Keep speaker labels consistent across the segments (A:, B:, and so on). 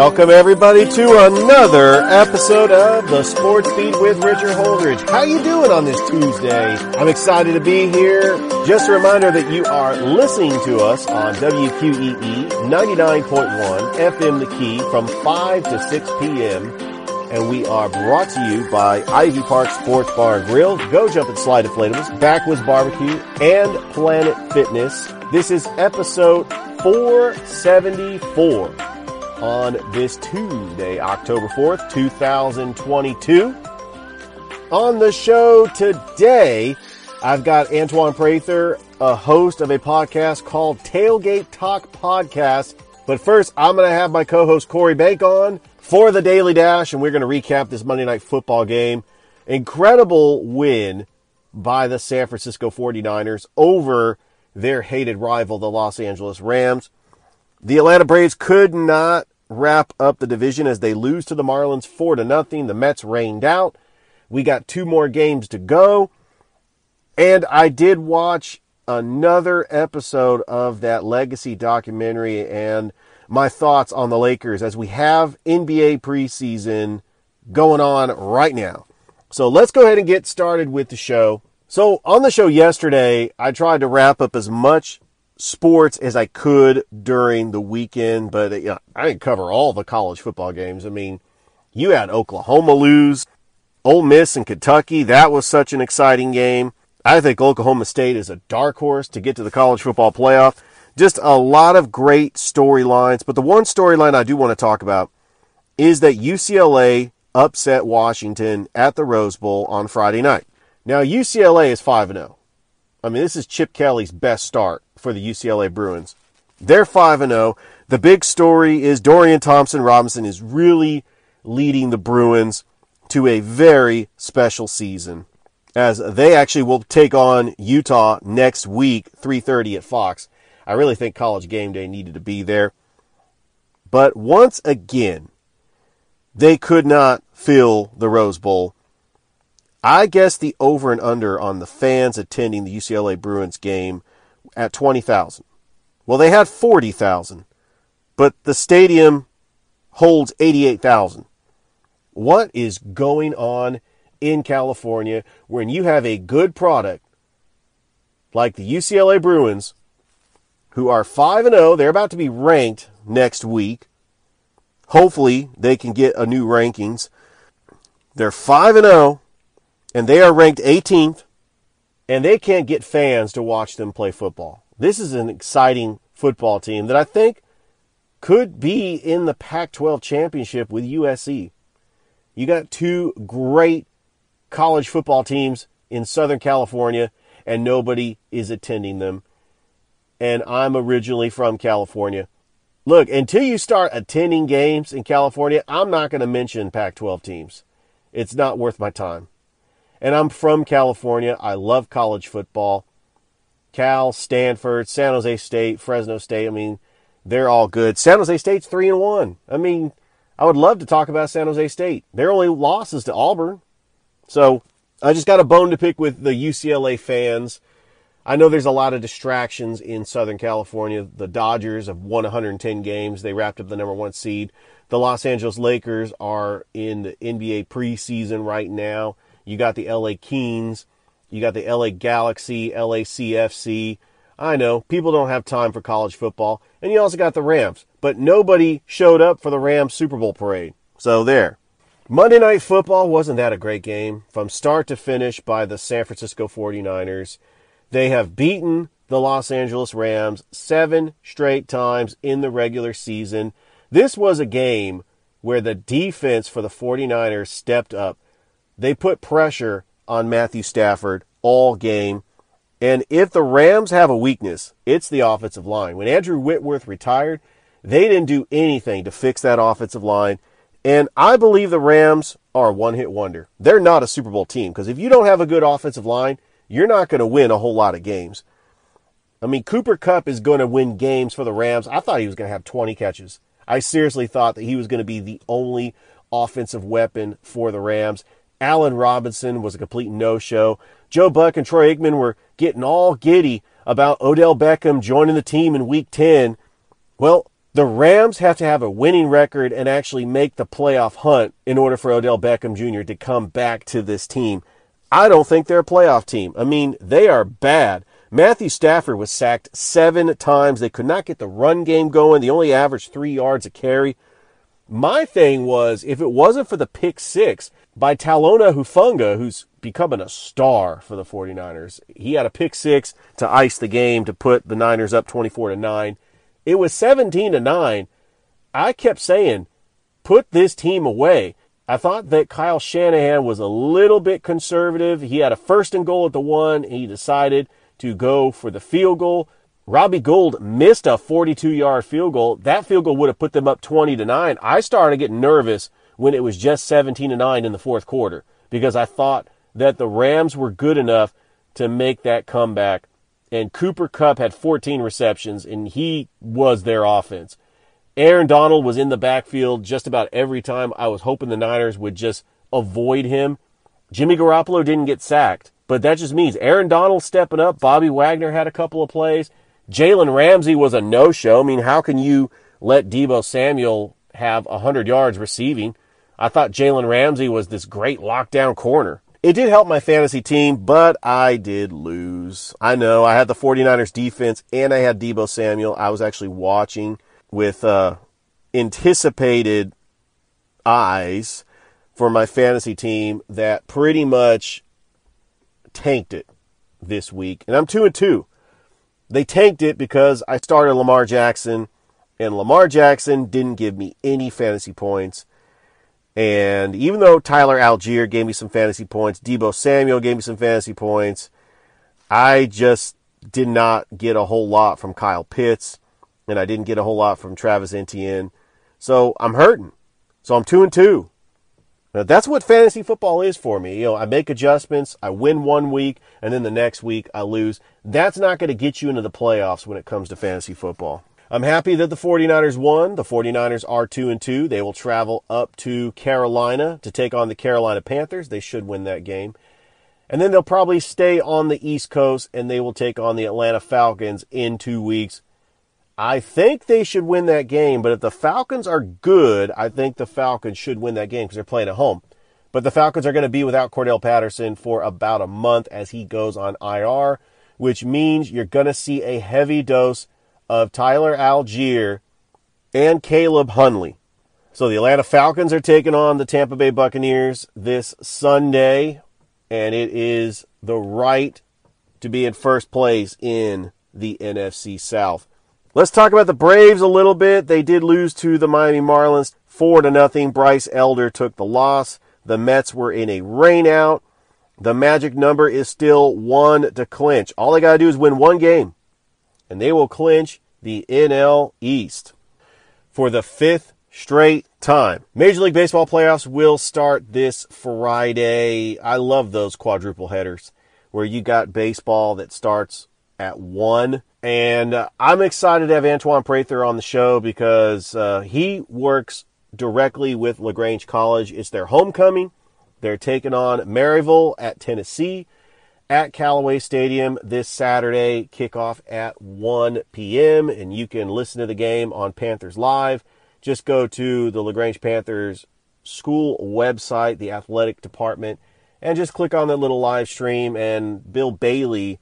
A: Welcome everybody to another episode of the Sports Beat with Richard Holdridge. How you doing on this Tuesday? I'm excited to be here. Just a reminder that you are listening to us on WQEE 99.1 FM The Key from 5 to 6 p.m. And we are brought to you by Ivy Park Sports Bar and Grill, Go Jump and Slide Inflatables, Backwoods Barbecue, and Planet Fitness. This is episode 474 on this Tuesday, October 4th, 2022. On the show today, I've got Antoine Prather, a host of a podcast called Tailgate Talk Podcast. But first, I'm going to have my co-host Corey Bank on for the Daily Dash, and we're going to recap this Monday Night Football game. Incredible win by the San Francisco 49ers over their hated rival, the Los Angeles Rams. The Atlanta Braves could not wrap up the division as they lose to the Marlins 4 to nothing. The Mets rained out. We got two more games to go. And I did watch another episode of that legacy documentary and my thoughts on the Lakers as we have NBA preseason going on right now. So let's go ahead and get started with the show. So on the show yesterday, I tried to wrap up as much sports as I could during the weekend, but you know, I didn't cover all the college football games. I mean, you had Oklahoma lose, Ole Miss and Kentucky. That was such an exciting game. I think Oklahoma State is a dark horse to get to the college football playoff. Just a lot of great storylines, but the one storyline I do want to talk about is that UCLA upset Washington at the Rose Bowl on Friday night. Now UCLA is 5 0. I mean, this is Chip Kelly's best start for the UCLA Bruins. They're 5 0. The big story is Dorian Thompson Robinson is really leading the Bruins to a very special season as they actually will take on Utah next week 3:30 at Fox. I really think college game day needed to be there. But once again, they could not fill the Rose Bowl. I guess the over and under on the fans attending the UCLA Bruins game at 20,000. Well, they had 40,000, but the stadium holds 88,000. What is going on in California when you have a good product like the UCLA Bruins who are 5 and 0, they're about to be ranked next week. Hopefully, they can get a new rankings. They're 5 and 0 and they are ranked 18th and they can't get fans to watch them play football. This is an exciting football team that I think could be in the Pac 12 championship with USC. You got two great college football teams in Southern California, and nobody is attending them. And I'm originally from California. Look, until you start attending games in California, I'm not going to mention Pac 12 teams. It's not worth my time. And I'm from California. I love college football. Cal, Stanford, San Jose State, Fresno State. I mean, they're all good. San Jose State's three and one. I mean, I would love to talk about San Jose State. Their only losses to Auburn. So I just got a bone to pick with the UCLA fans. I know there's a lot of distractions in Southern California. The Dodgers have won 110 games. They wrapped up the number one seed. The Los Angeles Lakers are in the NBA preseason right now. You got the LA Kings. You got the LA Galaxy, LACFC. I know people don't have time for college football. And you also got the Rams. But nobody showed up for the Rams Super Bowl parade. So there. Monday Night Football wasn't that a great game? From start to finish by the San Francisco 49ers. They have beaten the Los Angeles Rams seven straight times in the regular season. This was a game where the defense for the 49ers stepped up. They put pressure on Matthew Stafford all game. And if the Rams have a weakness, it's the offensive line. When Andrew Whitworth retired, they didn't do anything to fix that offensive line. And I believe the Rams are a one hit wonder. They're not a Super Bowl team because if you don't have a good offensive line, you're not going to win a whole lot of games. I mean, Cooper Kupp is going to win games for the Rams. I thought he was going to have 20 catches. I seriously thought that he was going to be the only offensive weapon for the Rams. Allen Robinson was a complete no show. Joe Buck and Troy Aikman were getting all giddy about Odell Beckham joining the team in week 10. Well, the Rams have to have a winning record and actually make the playoff hunt in order for Odell Beckham Jr. to come back to this team. I don't think they're a playoff team. I mean, they are bad. Matthew Stafford was sacked seven times. They could not get the run game going. They only averaged three yards a carry. My thing was, if it wasn't for the pick six by Talanoa Hufanga, who's becoming a star for the 49ers, he had a pick six to ice the game to put the Niners up 24 to 9. It was 17 to 9. I kept saying, put this team away. I thought that Kyle Shanahan was a little bit conservative. He had a first and goal at the one, he decided to go for the field goal. Robbie Gould missed a 42 yard field goal. That field goal would have put them up 20 to 9. I started getting nervous when it was just 17 to 9 in the fourth quarter because I thought that the Rams were good enough to make that comeback. And Cooper Kupp had 14 receptions and he was their offense. Aaron Donald was in the backfield just about every time. I was hoping the Niners would just avoid him. Jimmy Garoppolo didn't get sacked. But that just means Aaron Donald stepping up. Bobby Wagner had a couple of plays. Jalen Ramsey was a no show. I mean, how can you let Deebo Samuel have 100 yards receiving? I thought Jalen Ramsey was this great lockdown corner. It did help my fantasy team, but I did lose. I know I had the 49ers defense and I had Deebo Samuel. I was actually watching with uh, anticipated eyes for my fantasy team that pretty much tanked it this week, and I'm two and two. They tanked it because I started Lamar Jackson, and Lamar Jackson didn't give me any fantasy points. And even though Tyler Allgeier gave me some fantasy points, Deebo Samuel gave me some fantasy points, I just did not get a whole lot from Kyle Pitts, and I didn't get a whole lot from Travis Etienne. So I'm hurting. So I'm two and two. Now, that's what fantasy football is for me. You know, I make adjustments, I win one week, and then the next week I lose. That's not going to get you into the playoffs when it comes to fantasy football. I'm happy that the 49ers won. The 49ers are 2 and 2. They will travel up to Carolina to take on the Carolina Panthers. They should win that game. And then they'll probably stay on the East Coast and they will take on the Atlanta Falcons in 2 weeks. I think they should win that game, but if the Falcons are good, I think the Falcons should win that game because they're playing at home. But the Falcons are going to be without Cordarrelle Patterson for about a month as he goes on IR, which means you're going to see a heavy dose of Tyler Allgeier and Caleb Huntley. So the Atlanta Falcons are taking on the Tampa Bay Buccaneers this Sunday, and it is the right to be in first place in the NFC South. Let's talk about the Braves a little bit. They did lose to the Miami Marlins four to nothing. Bryce Elder took the loss. The Mets were in a rainout. The magic number is still one to clinch. All they got to do is win one game, and they will clinch the NL East for the fifth straight time. Major League Baseball playoffs will start this Friday. I love those quadruple headers where you got baseball that starts at one and uh, I'm excited to have Antoine Prather on the show because uh, he works directly with LaGrange College. It's their homecoming. They're taking on Maryville at Tennessee at Callaway Stadium this Saturday. Kickoff at 1 p.m. And you can listen to the game on Panthers Live. Just go to the LaGrange Panthers school website, the athletic department, and just click on that little live stream. And Bill Bailey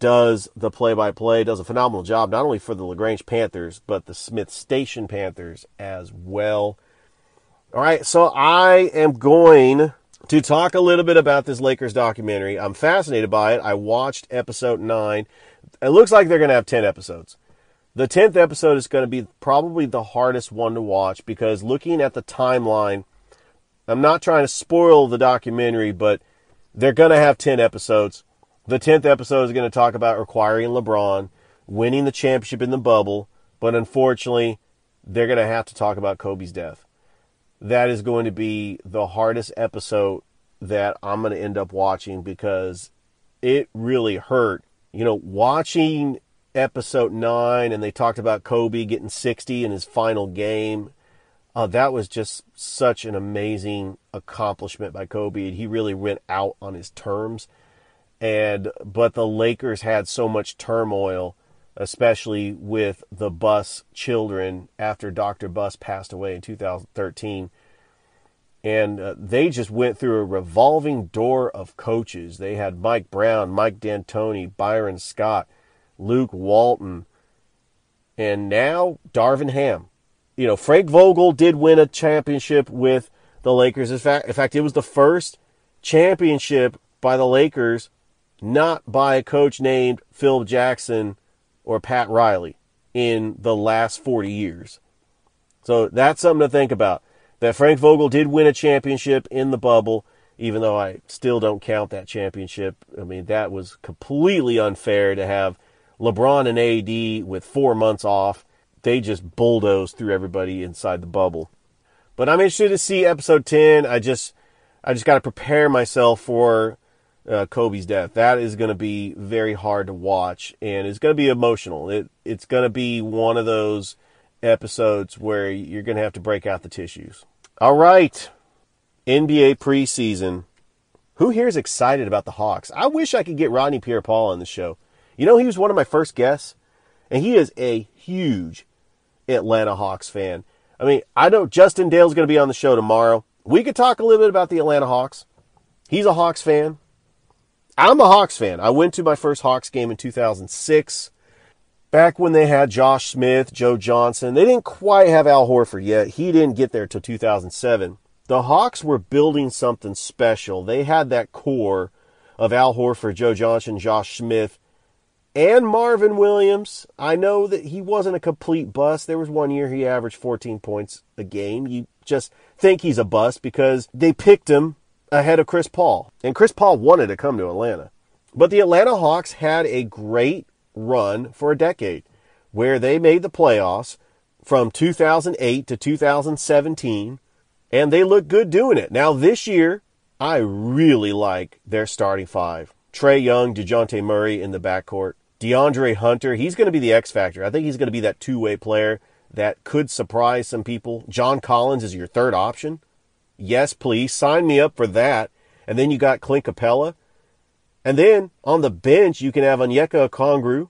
A: does the play by play, does a phenomenal job, not only for the LaGrange Panthers, but the Smith Station Panthers as well. All right, so I am going to talk a little bit about this Lakers documentary. I'm fascinated by it. I watched episode nine. It looks like they're going to have 10 episodes. The 10th episode is going to be probably the hardest one to watch because looking at the timeline, I'm not trying to spoil the documentary, but they're going to have 10 episodes. The 10th episode is going to talk about requiring LeBron, winning the championship in the bubble, but unfortunately, they're going to have to talk about Kobe's death. That is going to be the hardest episode that I'm going to end up watching because it really hurt. You know, watching episode nine and they talked about Kobe getting 60 in his final game. Uh, that was just such an amazing accomplishment by Kobe. And he really went out on his terms. And, but the Lakers had so much turmoil, especially with the Buss children after Dr. Buss passed away in 2013 and uh, they just went through a revolving door of coaches. They had Mike Brown, Mike D'Antoni, Byron Scott, Luke Walton, and now Darvin Ham. You know, Frank Vogel did win a championship with the Lakers. In fact, in fact, it was the first championship by the Lakers, not by a coach named Phil Jackson or Pat Riley in the last 40 years. So that's something to think about. That Frank Vogel did win a championship in the bubble even though I still don't count that championship. I mean, that was completely unfair to have LeBron and AD with four months off, they just bulldozed through everybody inside the bubble. But I'm interested to see episode 10. I just, I just got to prepare myself for uh, Kobe's death. That is going to be very hard to watch, and it's going to be emotional. It, it's going to be one of those episodes where you're going to have to break out the tissues. All right, NBA preseason. Who here is excited about the Hawks? I wish I could get Rodney Pierre-Paul on the show. You know, he was one of my first guests, and he is a huge Atlanta Hawks fan. I mean, I know Justin Dale's going to be on the show tomorrow. We could talk a little bit about the Atlanta Hawks. He's a Hawks fan. I'm a Hawks fan. I went to my first Hawks game in 2006. Back when they had Josh Smith, Joe Johnson. They didn't quite have Al Horford yet. He didn't get there till 2007. The Hawks were building something special. They had that core of Al Horford, Joe Johnson, Josh Smith, and Marvin Williams. I know that he wasn't a complete bust. There was one year he averaged 14 points a game. You just think he's a bust because they picked him ahead of Chris Paul. And Chris Paul wanted to come to Atlanta. But the Atlanta Hawks had a great run for a decade where they made the playoffs from 2008 to 2017 and they look good doing it. Now this year, I really like their starting five. Trae Young, DeJounte Murray in the backcourt. DeAndre Hunter, he's going to be the X factor. I think he's going to be that two way player that could surprise some people. John Collins is your third option. Yes, please sign me up for that. And then you got Clint Capela. And then on the bench, you can have Onyeka Okongwu.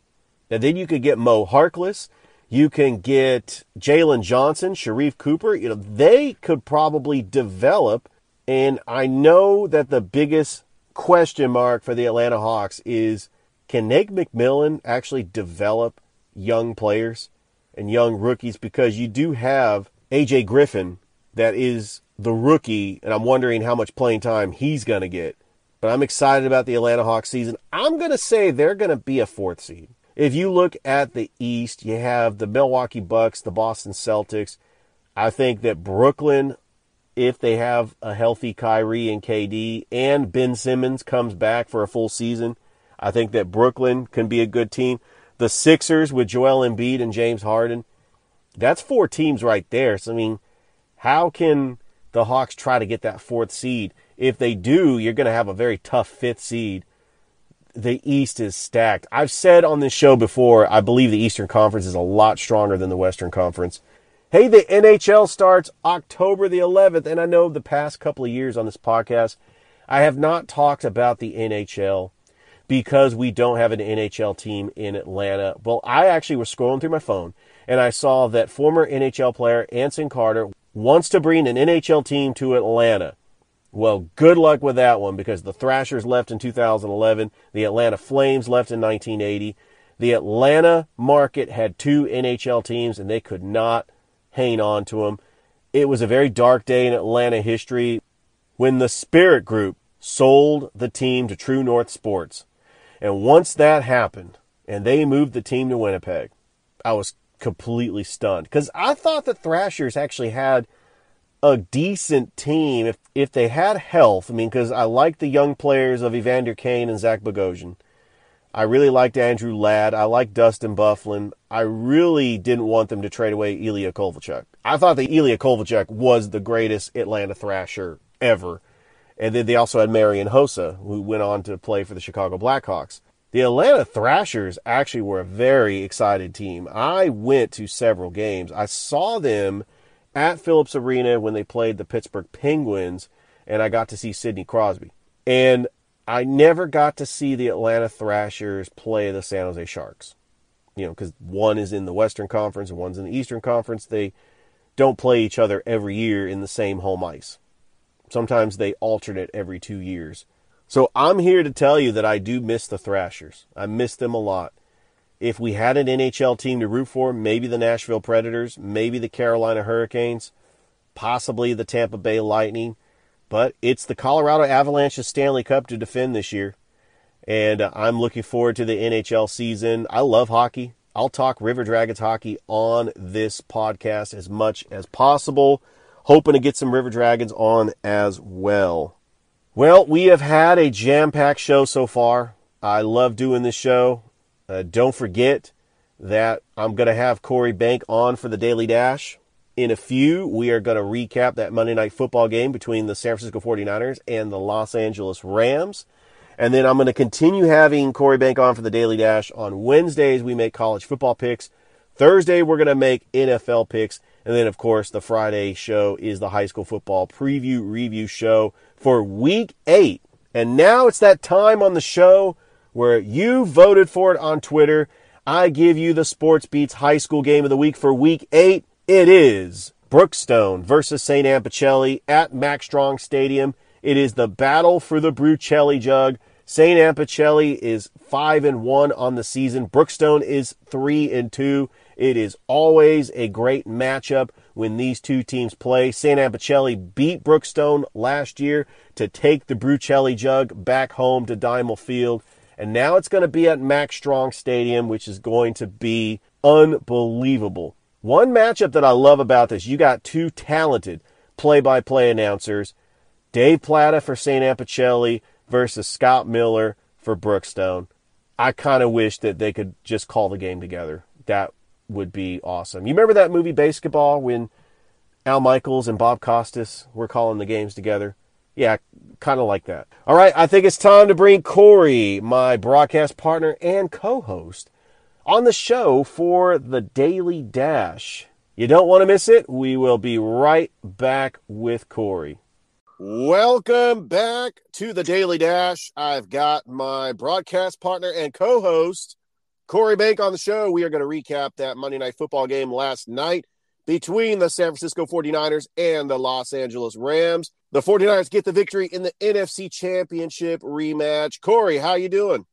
A: And then you could get Mo Harkless. You can get Jalen Johnson, Sharife Cooper. You know, they could probably develop. And I know that the biggest question mark for the Atlanta Hawks is can Nate McMillan actually develop young players and young rookies? Because you do have AJ Griffin that is the rookie, and I'm wondering how much playing time he's going to get. But I'm excited about the Atlanta Hawks season. I'm going to say they're going to be a fourth seed. If you look at the East, you have the Milwaukee Bucks, the Boston Celtics. I think that Brooklyn, if they have a healthy Kyrie and KD, and Ben Simmons comes back for a full season, I think that Brooklyn can be a good team. The Sixers with Joel Embiid and James Harden, that's four teams right there. So, I mean, how can the Hawks try to get that fourth seed? If they do, you're going to have a very tough fifth seed. The East is stacked. I've said on this show before, I believe the Eastern Conference is a lot stronger than the Western Conference. Hey, the NHL starts October the 11th, and I know the past couple of years on this podcast, I have not talked about the NHL because we don't have an NHL team in Atlanta. Well, I actually was scrolling through my phone and I saw that former NHL player Anson Carter wants to bring an NHL team to Atlanta. Well, good luck with that one because the Thrashers left in 2011, the Atlanta Flames left in 1980. The Atlanta market had two NHL teams and they could not hang on to them. It was a very dark day in Atlanta history when the Spirit Group sold the team to True North Sports. And once that happened, and they moved the team to Winnipeg. I was completely stunned because I thought the Thrashers actually had a decent team if if they had health. I mean, because I like the young players of Evander Kane and Zach Bogosian. I really liked Andrew Ladd. I liked Dustin Byfuglien. I really didn't want them to trade away Ilya Kovalchuk. I thought that Ilya Kovalchuk was the greatest Atlanta Thrasher ever. And then they also had Marian Hossa, who went on to play for the Chicago Blackhawks. The Atlanta Thrashers actually were a very excited team. I went to several games. I saw them at Phillips Arena when they played the Pittsburgh Penguins, and I got to see Sidney Crosby. And I never got to see the Atlanta Thrashers play the San Jose Sharks. You know, because one is in the Western Conference and one's in the Eastern Conference. They don't play each other every year in the same home ice. Sometimes they alternate every two years. So I'm here to tell you that I do miss the Thrashers. I miss them a lot. If we had an NHL team to root for, maybe the Nashville Predators, maybe the Carolina Hurricanes, possibly the Tampa Bay Lightning. But it's the Colorado Avalanche's Stanley Cup to defend this year. And I'm looking forward to the NHL season. I love hockey. I'll talk River Dragons hockey on this podcast as much as possible. Hoping to get some River Dragons on as well. Well, we have had a jam packed show so far. I love doing this show. Uh, don't forget that I'm going to have Corey Bank on for the Daily Dash. In a few, we are going to recap that Monday night football game between the San Francisco 49ers and the Los Angeles Rams. And then I'm going to continue having Corey Bank on for the Daily Dash. On Wednesdays, we make college football picks. Thursday, we're going to make NFL picks. And then, of course, the Friday show is the high school football preview review show for week eight. And now it's that time on the show where you voted for it on Twitter. I give you the Sports Beats high school game of the week for week eight. It is Brookstone versus St. Anne Pacelli at Max Strong Stadium. It is the battle for the Brucelli jug. St. Anne Pacelli is 5 and 1 on the season. Brookstone is 3 and 2. It is always a great matchup when these two teams play. St. Anne beat Brookstone last year to take the Brucelli jug back home to Dimal Field. And now it's going to be at Max Strong Stadium, which is going to be unbelievable. One matchup that I love about this, you got two talented play-by-play announcers, Dave Plata for St. Anne versus Scott Miller for Brookstone. I kind of wish that they could just call the game together. That would be awesome. You remember that movie BASEketball when Al Michaels and Bob Costas were calling the games together? Yeah, kind of like that. All right, I think it's time to bring Corey, my broadcast partner and co-host, on the show for the Daily Dash. You don't want to miss it. We will be right back with Corey. Welcome back to the Daily Dash. I've got my broadcast partner and co host, Corey Bank, on the show. We are going to recap that Monday Night Football game last night between the San Francisco 49ers and the Los Angeles Rams. The 49ers get the victory in the NFC Championship rematch. Corey, how are you doing?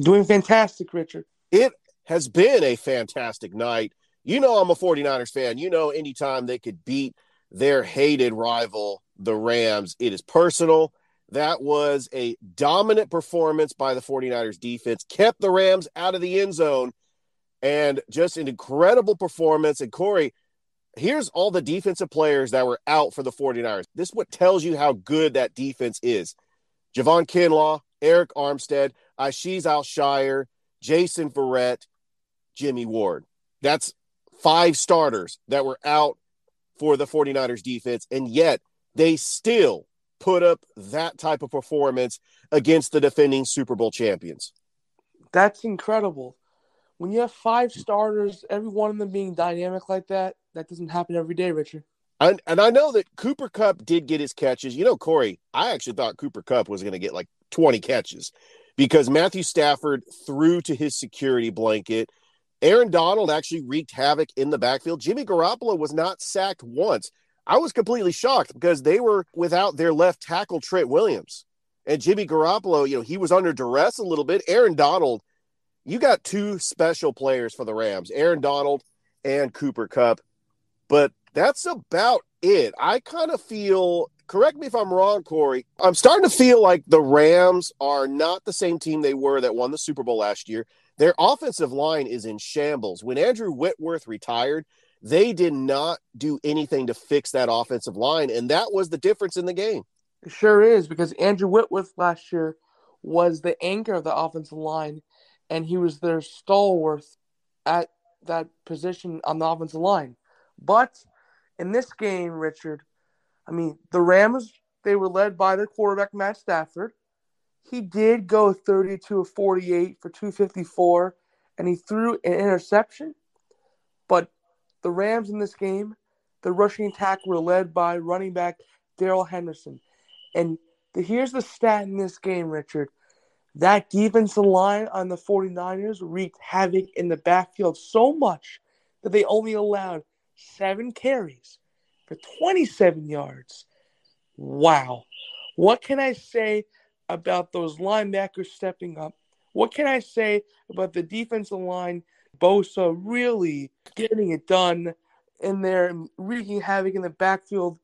B: Doing fantastic, Richard.
A: It has been a fantastic night. You know I'm a 49ers fan. You know anytime they could beat their hated rival the Rams. It is personal. That was a dominant performance by the 49ers defense, kept the Rams out of the end zone, and just an incredible performance. And Corey, here's all the defensive players that were out for the 49ers. This what tells you how good that defense is. Javon Kinlaw, Arik Armstead, Azeez Al-Shaair, Jason Verrett, Jimmy Ward. That's five starters that were out for the 49ers defense. And yet they still put up that type of performance against the defending Super Bowl champions.
B: That's incredible. When you have five starters, every one of them being dynamic like that, that doesn't happen every day, Richard.
A: And, and I know that Cooper Kupp did get his catches. You know, Corey, I actually thought Cooper Kupp was going to get like 20 catches because Matthew Stafford threw to his security blanket. Aaron Donald actually wreaked havoc in the backfield. Jimmy Garoppolo was not sacked once. I was completely shocked because they were without their left tackle, Trent Williams. And Jimmy Garoppolo, you know, he was under duress a little bit. Aaron Donald, you got two special players for the Rams, Aaron Donald and Cooper Kupp. But that's about it. I kind of feel, correct me if I'm wrong, Corey, I'm starting to feel like the Rams are not the same team they were that won the Super Bowl last year. Their offensive line is in shambles. When Andrew Whitworth retired, they did not do anything to fix that offensive line, and that was the difference in the game.
B: It sure is because Andrew Whitworth last year was the anchor of the offensive line, and he was their stalwart at that position on the offensive line. But in this game, Richard, I mean, the Rams, they were led by their quarterback, Matt Stafford. He did go 32 of 48 for 254, and he threw an interception. But the Rams in this game, the rushing attack were led by running back Darrell Henderson. And the, here's the stat in this game, Richard. That defensive line on the 49ers wreaked havoc in the backfield so much that they only allowed seven carries for 27 yards. Wow. What can I say about those linebackers stepping up? What can I say about the defensive line? Bosa really getting it done in there and wreaking havoc in the backfield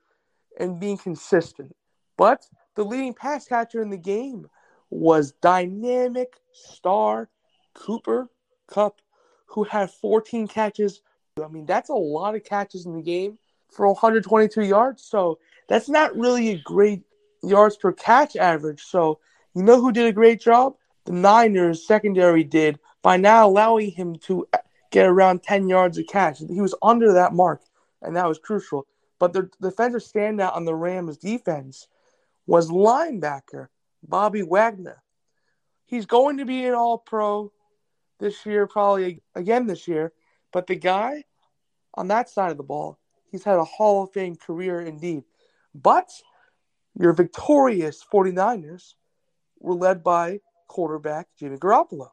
B: and being consistent. But the leading pass catcher in the game was dynamic star Cooper Kupp, who had 14 catches. I mean, that's a lot of catches in the game for 122 yards. So that's not really a great yards per catch average. So you know who did a great job? The Niners secondary did by now allowing him to get around 10 yards of catch. He was under that mark, and that was crucial. But the defensive standout on the Rams defense was linebacker Bobby Wagner. He's going to be an all pro this year, probably again this year. But the guy on that side of the ball, he's had a Hall of Fame career indeed. But your victorious 49ers were led by quarterback Jimmy Garoppolo.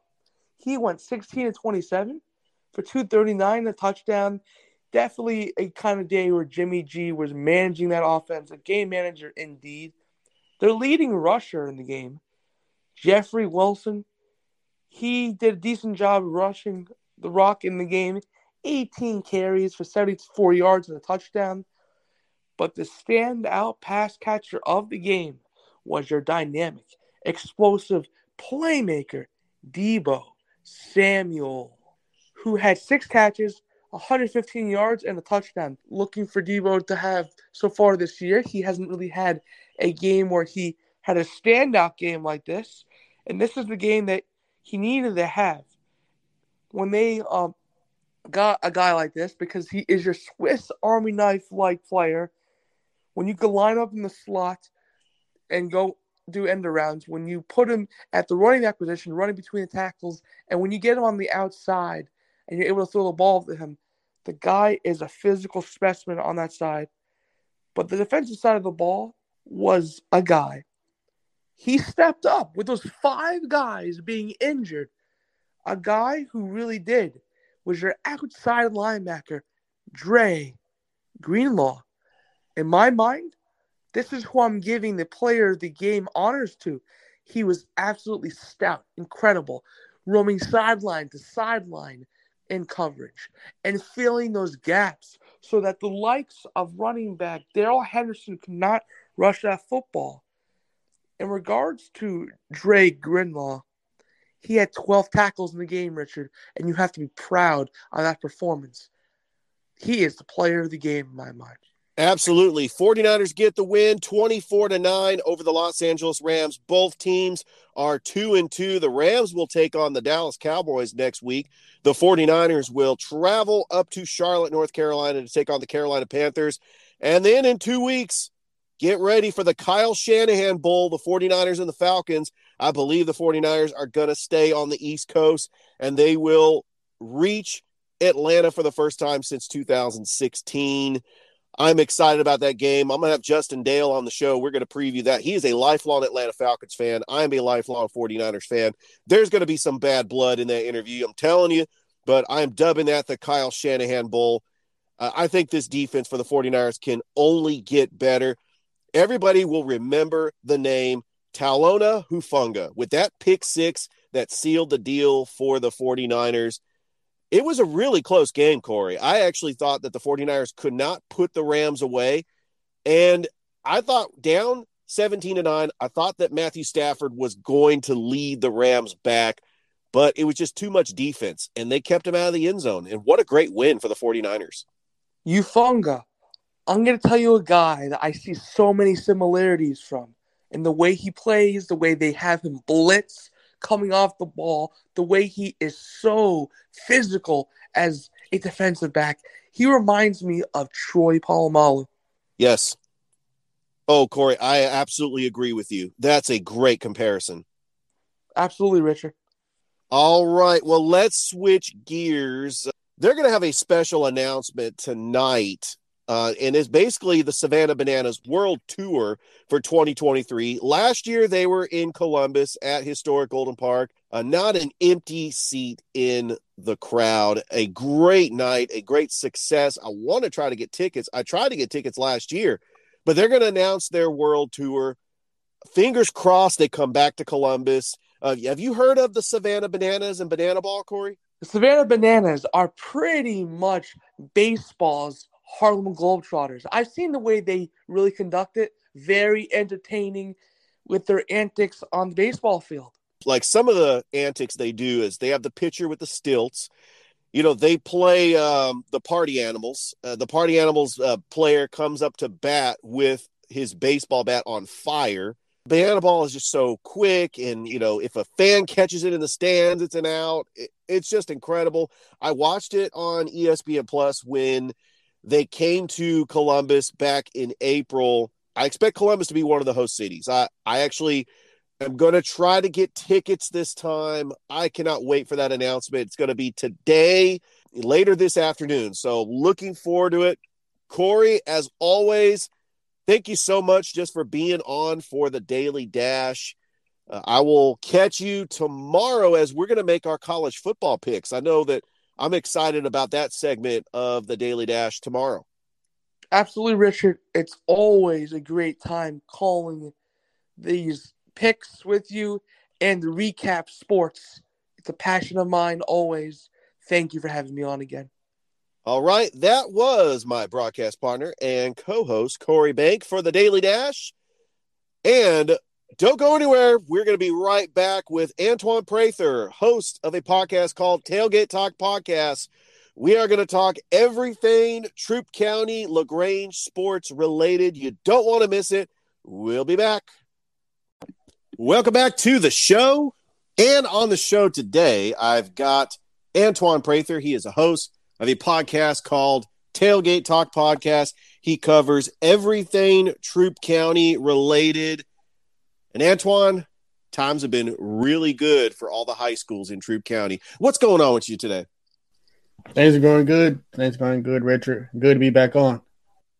B: He went 16 to 27 for 239, a touchdown. Definitely a kind of day where Jimmy G was managing that offense, a game manager indeed. Their leading rusher in the game, Jeffrey Wilson, he did a decent job rushing the rock in the game. 18 carries for 74 yards and a touchdown. But the standout pass catcher of the game was your dynamic, explosive playmaker, Deebo Samuel, who had six catches, 115 yards, and a touchdown. Looking for Deebo to have so far this year, he hasn't really had a game where he had a standout game like this, and this is the game that he needed to have when they um, got a guy like this because he is your Swiss Army knife like player. When you can line up in the slot and go do end arounds, when you put him at the running back position, running between the tackles, and when you get him on the outside and you're able to throw the ball to him, the guy is a physical specimen on that side. But the defensive side of the ball, was a guy. He stepped up with those five guys being injured. A guy who really did was your outside linebacker, Dre Greenlaw. In my mind, this is who I'm giving the player of the game honors to. He was absolutely stout, incredible, roaming sideline to sideline in coverage and filling those gaps so that the likes of running back Darrell Henderson could not rush that football. In regards to Dre Greenlaw, he had 12 tackles in the game, Richard, and you have to be proud of that performance. He is the player of the game in my mind.
A: Absolutely. 49ers get the win 24 to 9 over the Los Angeles Rams. Both teams are 2 and 2. The Rams will take on the Dallas Cowboys next week. The 49ers will travel up to Charlotte, North Carolina to take on the Carolina Panthers. And then in 2 weeks, Get ready for the Kyle Shanahan Bowl, the 49ers and the Falcons. I believe the 49ers are going to stay on the East Coast and they will reach Atlanta for the first time since 2016. I'm excited about that game. I'm going to have Justin Dale on the show. We're going to preview that. He is a lifelong Atlanta Falcons fan. I'm a lifelong 49ers fan. There's going to be some bad blood in that interview. I'm telling you, but I'm dubbing that the Kyle Shanahan Bowl. Uh, I think this defense for the 49ers can only get better everybody will remember the name Talanoa Hufanga with that pick six that sealed the deal for the 49ers. It was a really close game, Corey. I actually thought that the 49ers could not put the Rams away. And I thought down 17 to 9, I thought that Matthew Stafford was going to lead the Rams back. but it was just too much defense, and they kept him out of the end zone. And what a great win for the 49ers.
B: Hufanga, I'm going to tell you a guy that I see so many similarities from in the way he plays, the way they have him blitz coming off the ball, the way he is so physical as a defensive back. He reminds me of Troy Polamalu.
A: Yes. Oh, Corey, I absolutely agree with you. That's a great comparison.
B: Absolutely, Richard.
A: All right. Well, let's switch gears. They're going to have a special announcement tonight. Uh, and it's basically the Savannah Bananas World Tour for 2023. Last year, they were in Columbus at Historic Golden Park. Uh, not an empty seat in the crowd. A great night, a great success. I want to try to get tickets. I tried to get tickets last year, but they're going to announce their World Tour. Fingers crossed they come back to Columbus. Uh, have you heard of the Savannah Bananas and Banana Ball, Corey?
B: The Savannah Bananas are pretty much baseball's Harlem Globetrotters. I've seen the way they really conduct it, very entertaining with their antics on the baseball field.
A: Like some of the antics they do is they have the pitcher with the stilts. You know, they play um, the party animals. Uh, the party animals uh, player comes up to bat with his baseball bat on fire banana ball is just so quick and you know if a fan catches it in the stands it's an out it, it's just incredible i watched it on espn plus when they came to columbus back in april. I expect columbus to be one of the host cities. I i actually am going to try to get tickets this time. I cannot wait for that announcement. It's going to be today later this afternoon. So looking forward to it. Corey as always thank you so much just for being on for the Daily Dash. Uh, I will catch you tomorrow as we're going to make our college football picks. I know that I'm excited about that segment of the Daily Dash tomorrow.
B: Absolutely, Richard. It's always a great time calling these picks with you and the recap sports. It's a passion of mine always. Thank you for having me on again.
A: All right, that was my broadcast partner and co-host Corey Bank for the Daily Dash. And don't go anywhere. We're going to be right back with Antoine Prather, host of a podcast called Tailgate Talk Podcast. We are going to talk everything Troup County LaGrange sports related. You don't want to miss it. We'll be back. Welcome back to the show. And on the show today, I've got Antoine Prather. He is a host of a podcast called Tailgate Talk Podcast. He covers everything Troup County related. And Antoine, times have been really good for all the high schools in Troup County. What's going on with you today?
C: Things are going good. Things are going good, Richard. Good to be back on.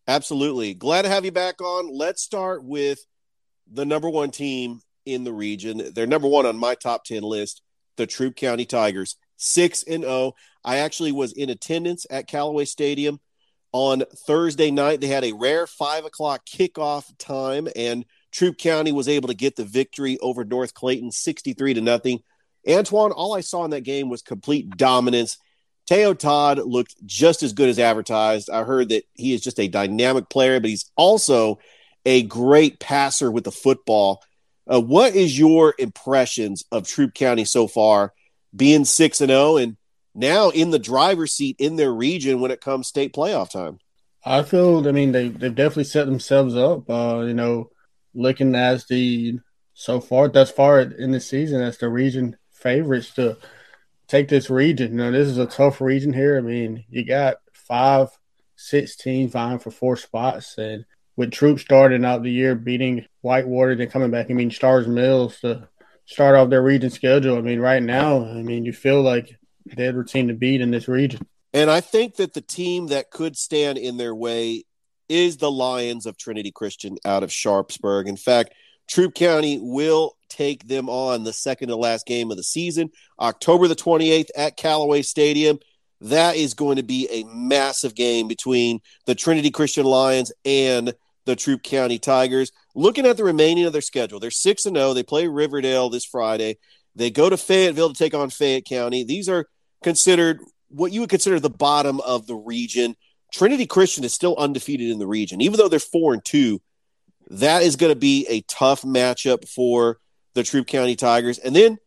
A: Absolutely. Glad to have you back on. Let's start with the number one team in the region. They're number one on my top 10 list, the Troup County Tigers. 6 and 0. I actually was in attendance at Callaway Stadium on Thursday night. They had a rare five o'clock kickoff time, and Troup County was able to get the victory over North Clayton 63 to nothing. Antoine, all I saw in that game was complete dominance. Teo Todd looked just as good as advertised. I heard that he is just a dynamic player, but he's also a great passer with the football. Uh, what is your impressions of Troup County so far, being six and zero, and now in the driver's seat in their region when it comes state playoff time.
C: I feel, I mean, they, they've definitely set themselves up, uh, you know, looking as the, so far, thus far in the season, as the region favorites to take this region. You this is a tough region here. I mean, you got five, six teams vying for four spots. And with troops starting out the year beating Whitewater, then coming back, I mean, Starrs Mills to start off their region schedule. I mean, right now, I mean, you feel like they're the team to beat in this region.
A: And I think that the team that could stand in their way is the Lions of Trinity Christian out of Sharpsburg. In fact, Troup County will take them on the second to last game of the season, October the 28th at Callaway Stadium. That is going to be a massive game between the Trinity Christian Lions and the Troup County Tigers. Looking at the remaining of their schedule, they're 6 and 0. They play Riverdale this Friday. They go to Fayetteville to take on Fayette County. These are considered what you would consider the bottom of the region. Trinity Christian is still undefeated in the region, even though they're four and two. That is going to be a tough matchup for the Troup County Tigers. And then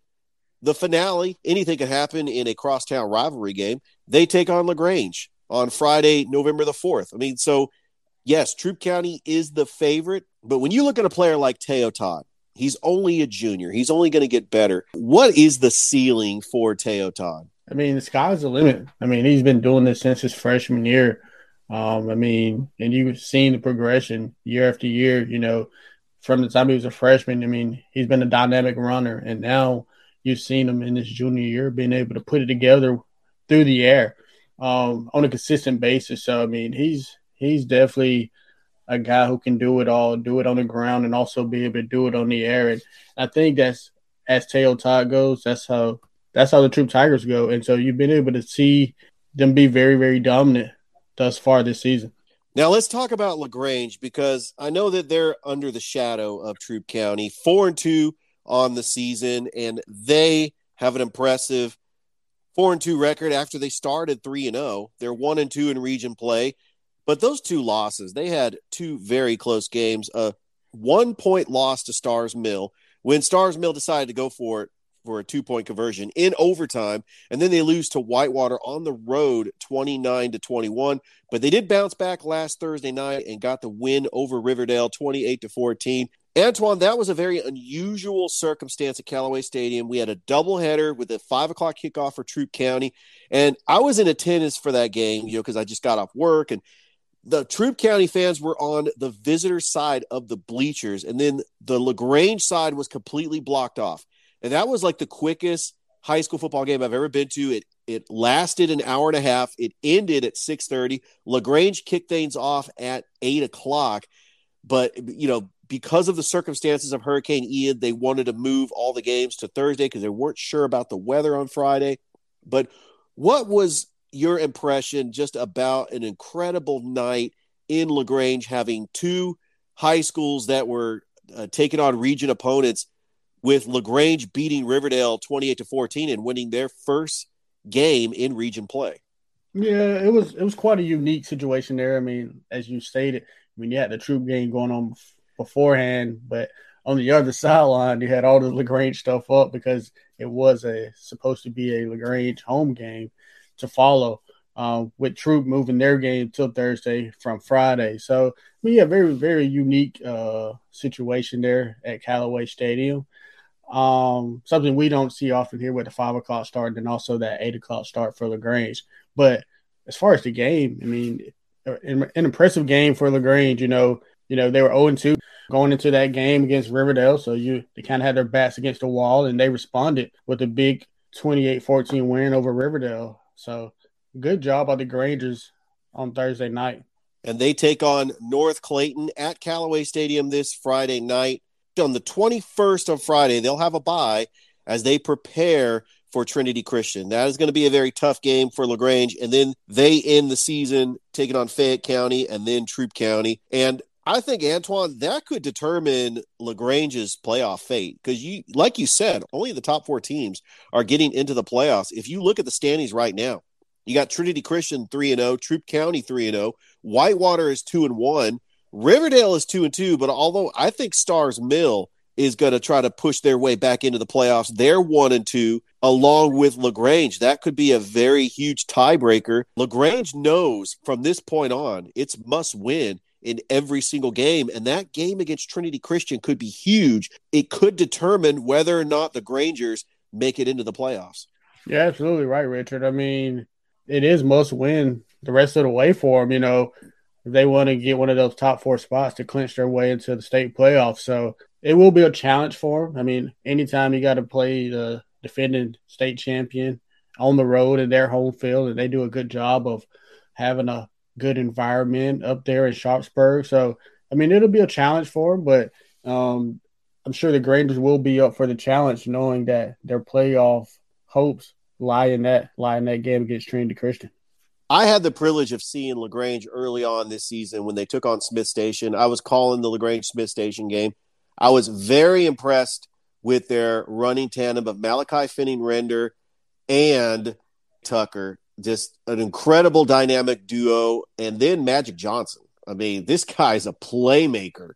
A: the finale, anything could happen in a crosstown rivalry game. They take on LaGrange on Friday, November the 4th. I mean, so yes, Troup County is the favorite, but when you look at a player like Teo Todd, he's only a junior. He's only going to get better. What is the ceiling for Teo Todd?
C: I mean, the sky's the limit. I mean, he's been doing this since his freshman year. Um, I mean, and you've seen the progression year after year, you know, from the time he was a freshman. I mean, he's been a dynamic runner, and now you've seen him in his junior year being able to put it together through the air um, on a consistent basis. So, I mean, he's he's definitely a guy who can do it all, do it on the ground, and also be able to do it on the air. And I think that's as Teo Todd goes. That's how that's how the Troup Tigers go. And so you've been able to see them be very, very dominant thus far this season.
A: Now let's talk about Lagrange because I know that they're under the shadow of Troup County, four and two on the season, and they have an impressive four and two record after they started three and zero. Oh. They're one and two in region play, but those two losses, they had two very close games. A one point loss to Stars Mill when Stars Mill decided to go for it for a two point conversion in overtime, and then they lose to Whitewater on the road 29 to 21. But they did bounce back last Thursday night and got the win over Riverdale 28 to 14. Antoine, that was a very unusual circumstance at Callaway Stadium. We had a doubleheader with a five o'clock kickoff for Troup County, and I was in attendance for that game, you know, because I just got off work, and the Troup County fans were on the visitor side of the bleachers, and then the Lagrange side was completely blocked off and that was like the quickest high school football game I've ever been to. It it lasted an hour and a half. It ended at six thirty. Lagrange kicked things off at eight o'clock, but you know because of the circumstances of Hurricane Ian, they wanted to move all the games to Thursday because they weren't sure about the weather on Friday. But what was your impression just about an incredible night in Lagrange, having two high schools that were uh, taking on region opponents? With LaGrange beating Riverdale 28 to 14 and winning their first game in region play.
C: Yeah, it was it was quite a unique situation there. I mean, as you stated, I mean, you had the Troup game going on beforehand, but on the other sideline, you had all the Lagrange stuff up because it was a supposed to be a Lagrange home game to follow. Um, with Troup moving their game till Thursday from Friday, so I mean, yeah, very very unique uh, situation there at Callaway Stadium. Um, something we don't see often here with the five o'clock start and also that eight o'clock start for Lagrange. But as far as the game, I mean, an, an impressive game for Lagrange. You know, you know they were zero oh two going into that game against Riverdale, so you they kind of had their backs against the wall, and they responded with a big 28-14 win over Riverdale. So good job by the Grangers on Thursday night.
A: And they take on North Clayton at Callaway Stadium this Friday night on the 21st of Friday, they'll have a bye as they prepare for Trinity Christian. That is going to be a very tough game for LaGrange. And then they end the season taking on Fayette County and then Troup County. And I think Antoine, that could determine Lagrange's playoff fate because you, like you said, only the top four teams are getting into the playoffs. If you look at the standings right now, you got Trinity Christian three and zero, oh, Troup County three and zero, oh, Whitewater is two and one, Riverdale is two and two, but although I think Stars Mill is going to try to push their way back into the playoffs, they're one and two, along with Lagrange. That could be a very huge tiebreaker. Lagrange knows from this point on it's must win in every single game, and that game against Trinity Christian could be huge. It could determine whether or not the Grangers make it into the playoffs.
C: Yeah, absolutely right, Richard. I mean, it is must win the rest of the way for them. You know, if they want to get one of those top four spots to clinch their way into the state playoffs. So it will be a challenge for them. I mean, anytime you got to play the defending state champion on the road in their home field, and they do a good job of having a good environment up there in Sharpsburg. So, I mean, it'll be a challenge for them, but um, I'm sure the Grangers will be up for the challenge, knowing that their playoff hopes lie in that lie in that game against Trinity Christian.
A: I had the privilege of seeing Lagrange early on this season when they took on Smith Station. I was calling the Lagrange Smith Station game. I was very impressed with their running tandem of Malachi Finning Render and Tucker. Just an incredible dynamic duo. And then Magic Johnson. I mean, this guy's a playmaker.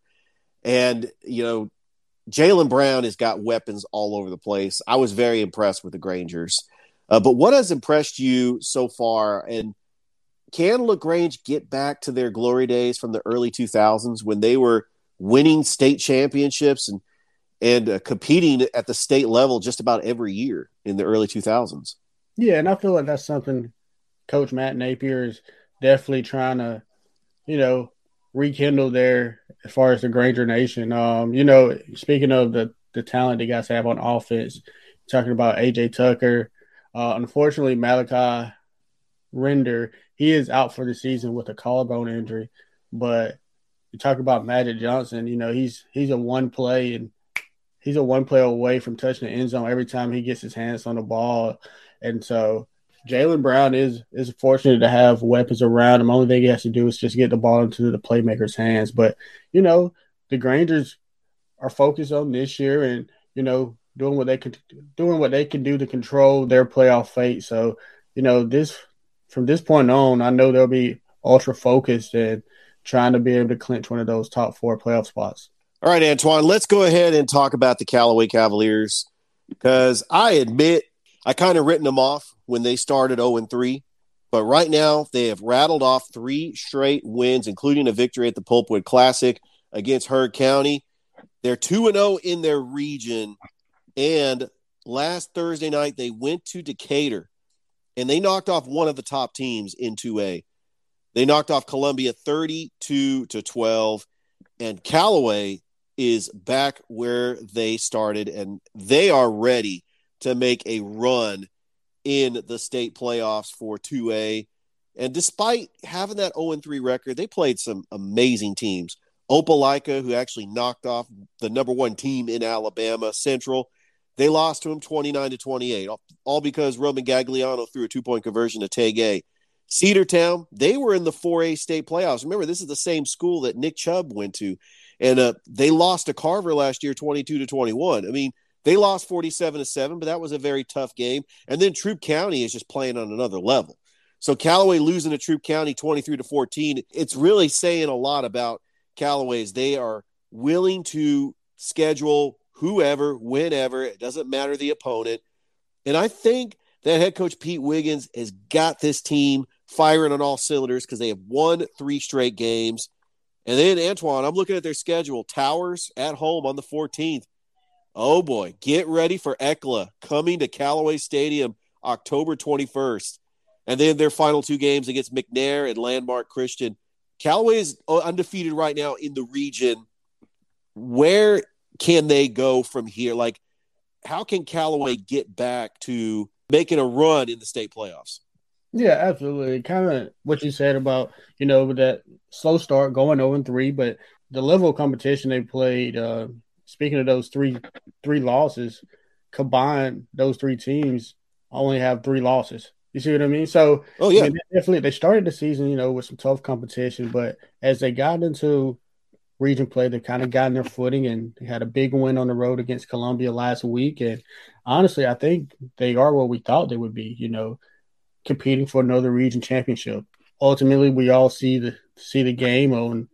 A: And, you know, Jalen Brown has got weapons all over the place. I was very impressed with the Grangers. Uh, but what has impressed you so far? And can LaGrange get back to their glory days from the early 2000s when they were winning state championships and and uh, competing at the state level just about every year in the early 2000s?
C: Yeah, and I feel like that's something Coach Matt Napier is definitely trying to, you know, rekindle there as far as the Granger Nation. Um, you know, speaking of the the talent the guys have on offense, talking about AJ Tucker. Uh, unfortunately, Malachi Render he is out for the season with a collarbone injury. But you talk about Magic Johnson, you know he's he's a one play and he's a one play away from touching the end zone every time he gets his hands on the ball, and so Jalen Brown is is fortunate to have weapons around him. Only thing he has to do is just get the ball into the playmaker's hands. But you know, the Grangers are focused on this year and you know doing what they could doing what they can do to control their playoff fate. So you know this from this point on, I know they'll be ultra focused and trying to be able to clinch one of those top four playoff spots.
A: All right, Antoine, let's go ahead and talk about the Callaway Cavaliers because I admit I kind of written them off when they started 0 and 3. But right now, they have rattled off three straight wins, including a victory at the Pulpwood Classic against Heard County. They're 2 and 0 in their region. And last Thursday night, they went to Decatur and they knocked off one of the top teams in 2A. They knocked off Columbia 32 to 12. And Callaway is back where they started, and they are ready to make a run in the state playoffs for 2A. And despite having that 0 3 record, they played some amazing teams. Opelika, who actually knocked off the number one team in Alabama, Central, they lost to him 29 to 28, all because Roman Gagliano threw a two point conversion to Tege. Cedartown, they were in the 4A state playoffs. Remember, this is the same school that Nick Chubb went to. And uh, they lost to Carver last year 22 to 21. I mean, they lost 47 to 7, but that was a very tough game. And then Troup County is just playing on another level. So Callaway losing to Troup County 23 to 14, it's really saying a lot about Callaway's. They are willing to schedule whoever, whenever, it doesn't matter the opponent. And I think that head coach Pete Wiggins has got this team firing on all cylinders because they have won three straight games. And then Antoine, I'm looking at their schedule. Towers at home on the 14th. Oh boy, get ready for ELCA coming to Callaway Stadium October 21st. And then their final two games against McNair and Landmark Christian. Callaway is undefeated right now in the region. Where can they go from here? Like, how can Callaway get back to making a run in the state playoffs?
C: Yeah, absolutely. Kind of what you said about, you know, with that slow start going 0 3, but the level of competition they played, uh, speaking of those three three losses, combined those three teams only have three losses. You see what I mean? So,
A: oh yeah, I
C: mean, definitely they started the season, you know, with some tough competition, but as they got into region play, They've kind of gotten their footing and had a big win on the road against Columbia last week. And honestly, I think they are what we thought they would be. You know, competing for another region championship. Ultimately, we all see the see the game on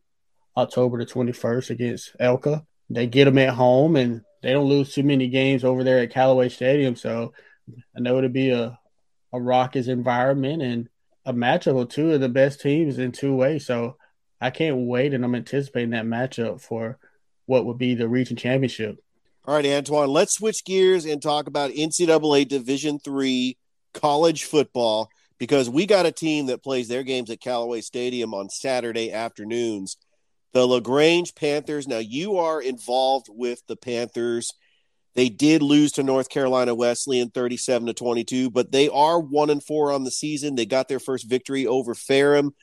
C: October the twenty first against Elka they get them at home and they don't lose too many games over there at Callaway Stadium. So I know it'll be a, a raucous environment and a matchup of two of the best teams in 2A. So I can't wait, and I'm anticipating that matchup for what would be the region championship.
A: All right, Antoine, let's switch gears and talk about NCAA Division three college football because we got a team that plays their games at Callaway Stadium on Saturday afternoons the LaGrange Panthers. Now, you are involved with the Panthers. They did lose to North Carolina Wesleyan 37 to 22, but they are 1 and 4 on the season. They got their first victory over Ferrum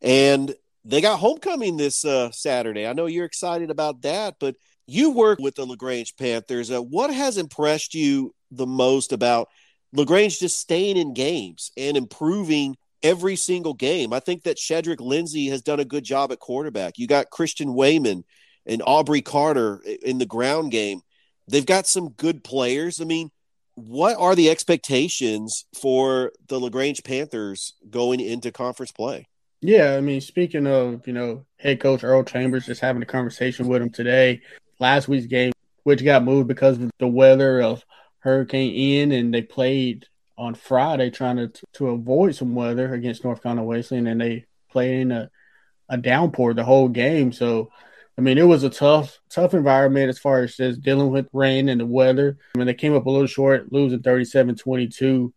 A: and they got homecoming this uh, Saturday. I know you're excited about that, but you work with the LaGrange Panthers. Uh, what has impressed you the most about LaGrange just staying in games and improving every single game. I think that Shedrick Lindsay has done a good job at quarterback. You got Christian Wayman and Aubrey Carter in the ground game. They've got some good players. I mean, what are the expectations for the LaGrange Panthers going into conference play?
C: Yeah, I mean, speaking of, you know, head coach Earl Chambers, just having a conversation with him today. Last week's game, which got moved because of the weather of Hurricane Ian, and they played on Friday trying to to avoid some weather against North Carolina Wesleyan, and they played in a, a downpour the whole game. So, I mean, it was a tough tough environment as far as just dealing with rain and the weather. I mean, they came up a little short, losing 37-22.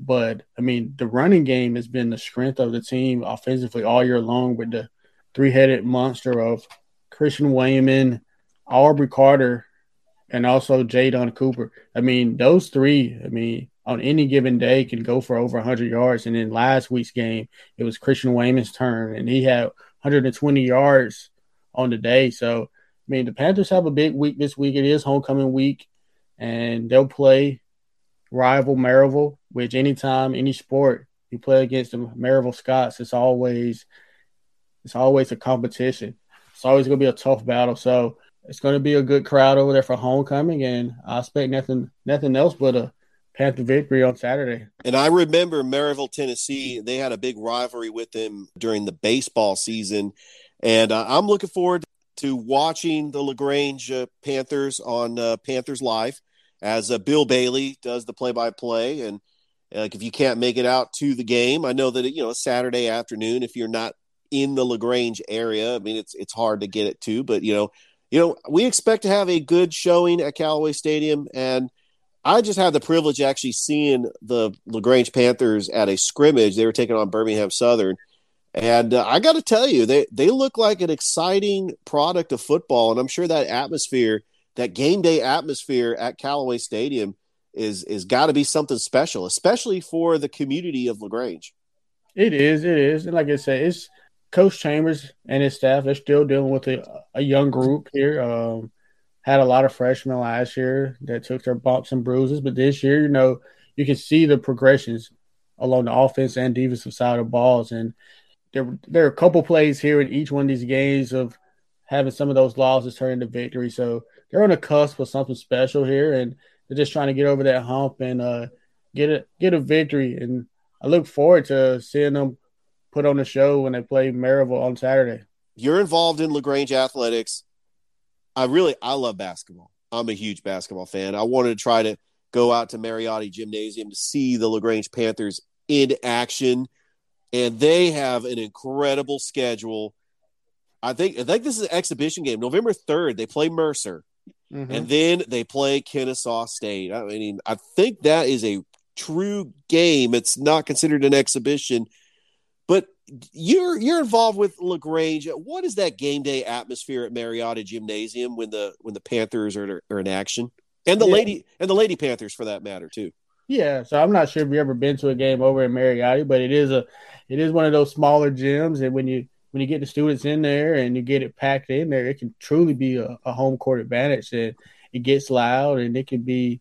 C: But I mean, the running game has been the strength of the team offensively all year long with the three headed monster of Christian Wayman, Aubrey Carter, and also Jadon Cooper. I mean, those three, I mean, on any given day can go for over 100 yards. And in last week's game, it was Christian Wayman's turn, and he had 120 yards on the day. So, I mean, the Panthers have a big week this week. It is homecoming week, and they'll play rival Maryville, which anytime, any sport you play against the Maryville Scots, it's always it's always a competition. It's always going to be a tough battle. So it's going to be a good crowd over there for homecoming, and I expect nothing nothing else but a Panther victory on Saturday.
A: And I remember Maryville, Tennessee. They had a big rivalry with them during the baseball season, and uh, I'm looking forward to watching the Lagrange uh, Panthers on uh, Panthers Live as uh, Bill Bailey does the play-by-play. And like, if you can't make it out to the game, I know that you know Saturday afternoon. If you're not in the Lagrange area, I mean it's it's hard to get it to, but you know, you know, we expect to have a good showing at Callaway Stadium, and I just had the privilege actually seeing the Lagrange Panthers at a scrimmage. They were taking on Birmingham Southern. And uh, I got to tell you, they, they look like an exciting product of football. And I'm sure that atmosphere that game day atmosphere at Callaway Stadium is is got to be something special, especially for the community of Lagrange.
C: It is, it is, and like I said, it's Coach Chambers and his staff. They're still dealing with a, a young group here. Um, had a lot of freshmen last year that took their bumps and bruises, but this year, you know, you can see the progressions along the offense and defensive side of balls, and there there are a couple plays here in each one of these games of having some of those losses turn into victory. So they're on the cusp of something special here, and they're just trying to get over that hump and uh, get a get a victory. And I look forward to seeing them put on the show when they play Maryville on Saturday.
A: You're involved in Lagrange athletics. I really I love basketball. I'm a huge basketball fan. I wanted to try to go out to Mariotti Gymnasium to see the Lagrange Panthers in action, and they have an incredible schedule. I think I think this is an exhibition game. November third, they play Mercer. Mm-hmm. And then they play Kennesaw State. I mean, I think that is a true game. It's not considered an exhibition, but you're you're involved with Lagrange. What is that game day atmosphere at Mariotti Gymnasium when the when the Panthers are, are in action, and the yeah. lady and the Lady Panthers for that matter too?
C: Yeah, so I'm not sure if you've ever been to a game over at Mariotti, but it is a it is one of those smaller gyms, and when you when you get the students in there and you get it packed in there, it can truly be a, a home court advantage. And it gets loud and it can be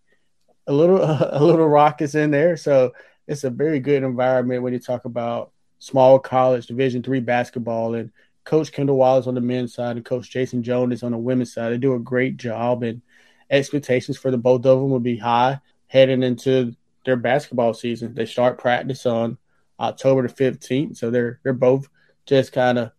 C: a little a little raucous in there. So it's a very good environment when you talk about small college Division three basketball. And Coach Kendall Wallace on the men's side and Coach Jason Jones on the women's side. They do a great job, and expectations for the both of them will be high heading into their basketball season. They start practice on October the fifteenth, so they're they're both just kind of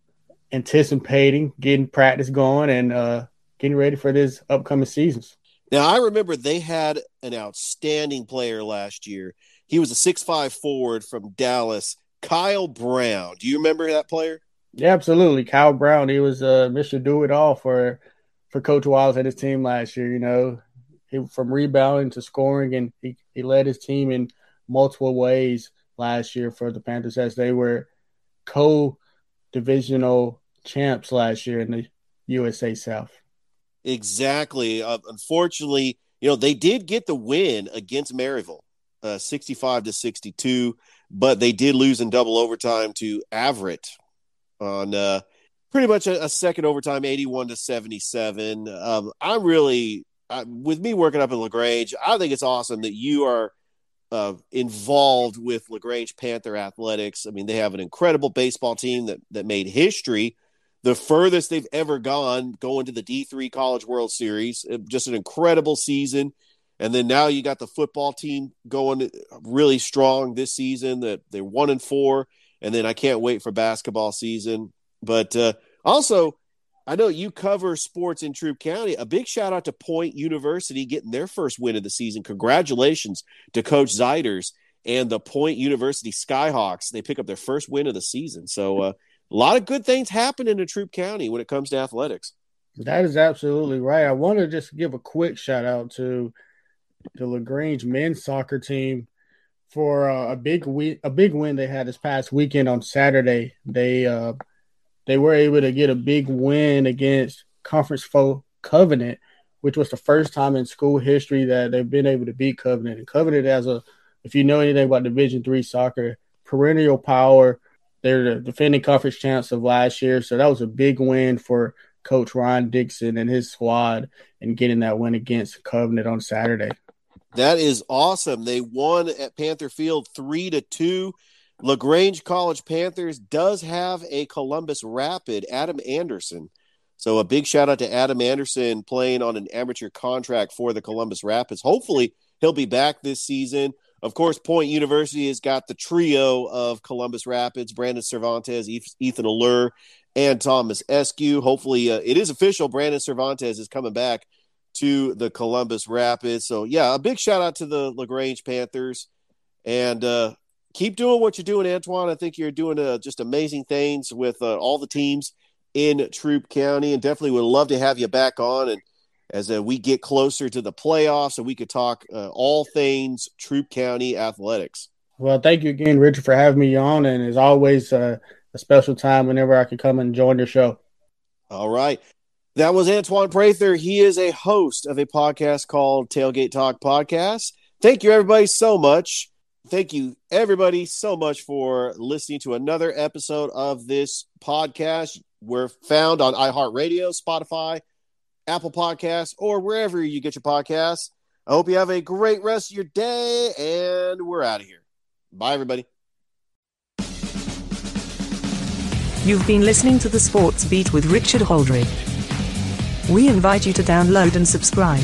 C: anticipating getting practice going and uh, getting ready for this upcoming seasons.
A: Now, I remember they had an outstanding player last year. He was a six-five forward from Dallas, Kyle Brown. Do you remember that player?
C: Yeah, absolutely. Kyle Brown. He was uh, Mr. Do It All for for Coach Wallace and his team last year. You know, he, from rebounding to scoring, and he, he led his team in multiple ways last year for the Panthers as they were co divisional champs last year in the USA South.
A: Exactly. Uh, unfortunately, you know, they did get the win against Maryville, uh, 65 to 62, but they did lose in double overtime to Averett on uh, pretty much a, a, second overtime, 81 to 77. Um, I'm really, with me working up in LaGrange, I think it's awesome that you are uh, involved with Lagrange Panther athletics. I mean, they have an incredible baseball team that that made history, the furthest they've ever gone, going to the D three College World Series. Uh, just an incredible season, and then now you got the football team going really strong this season. That they're one and four, and then I can't wait for basketball season. But uh, also, I know you cover sports in Troup County. A big shout out to Point University getting their first win of the season. Congratulations to Coach Zeiders and the Point University Skyhawks. They pick up their first win of the season. So uh, a lot of good things happening in Troup County when it comes to athletics.
C: That is absolutely right. I want to just give a quick shout out to the Lagrange men's soccer team for uh, a big win, a big win they had this past weekend on Saturday. They uh, they were able to get a big win against conference foe Covenant, which was the first time in school history that they've been able to beat Covenant. And Covenant, as a if you know anything about Division three soccer, perennial power. They're the defending conference champs of last year, so that was a big win for Coach Ryan Dixon and his squad and getting that win against Covenant on Saturday.
A: That is awesome. They won at Panther Field three to two. Lagrange College Panthers does have a Columbus Rapid, Adam Anderson. So a big shout out to Adam Anderson playing on an amateur contract for the Columbus Rapids. Hopefully he'll be back this season. Of course, Point University has got the trio of Columbus Rapids, Brandon Cervantes, Ethan Allure, and Thomas Eskew. Hopefully, uh, it is official. Brandon Cervantes is coming back to the Columbus Rapids. So, yeah, a big shout out to the LaGrange Panthers. And uh, keep doing what you're doing, Antoine. I think you're doing uh, just amazing things with uh, all the teams in Troup County. And definitely would love to have you back on. And as uh, we get closer to the playoffs, and we could talk uh, all things Troup County athletics.
C: Well, thank you again, Richard, for having me on. And as always, uh, a special time whenever I could come and join your show.
A: All right. That was Antoine Prather. He is a host of a podcast called Tailgate Talk Podcast. Thank you, everybody, so much. Thank you, everybody, so much for listening to another episode of this podcast. We're found on iHeartRadio, Spotify, Apple Podcasts, or wherever you get your podcasts. I hope you have a great rest of your day, and we're out of here. Bye, everybody.
D: You've been listening to the Sports Beat with Richard Holdridge. We invite you to download and subscribe.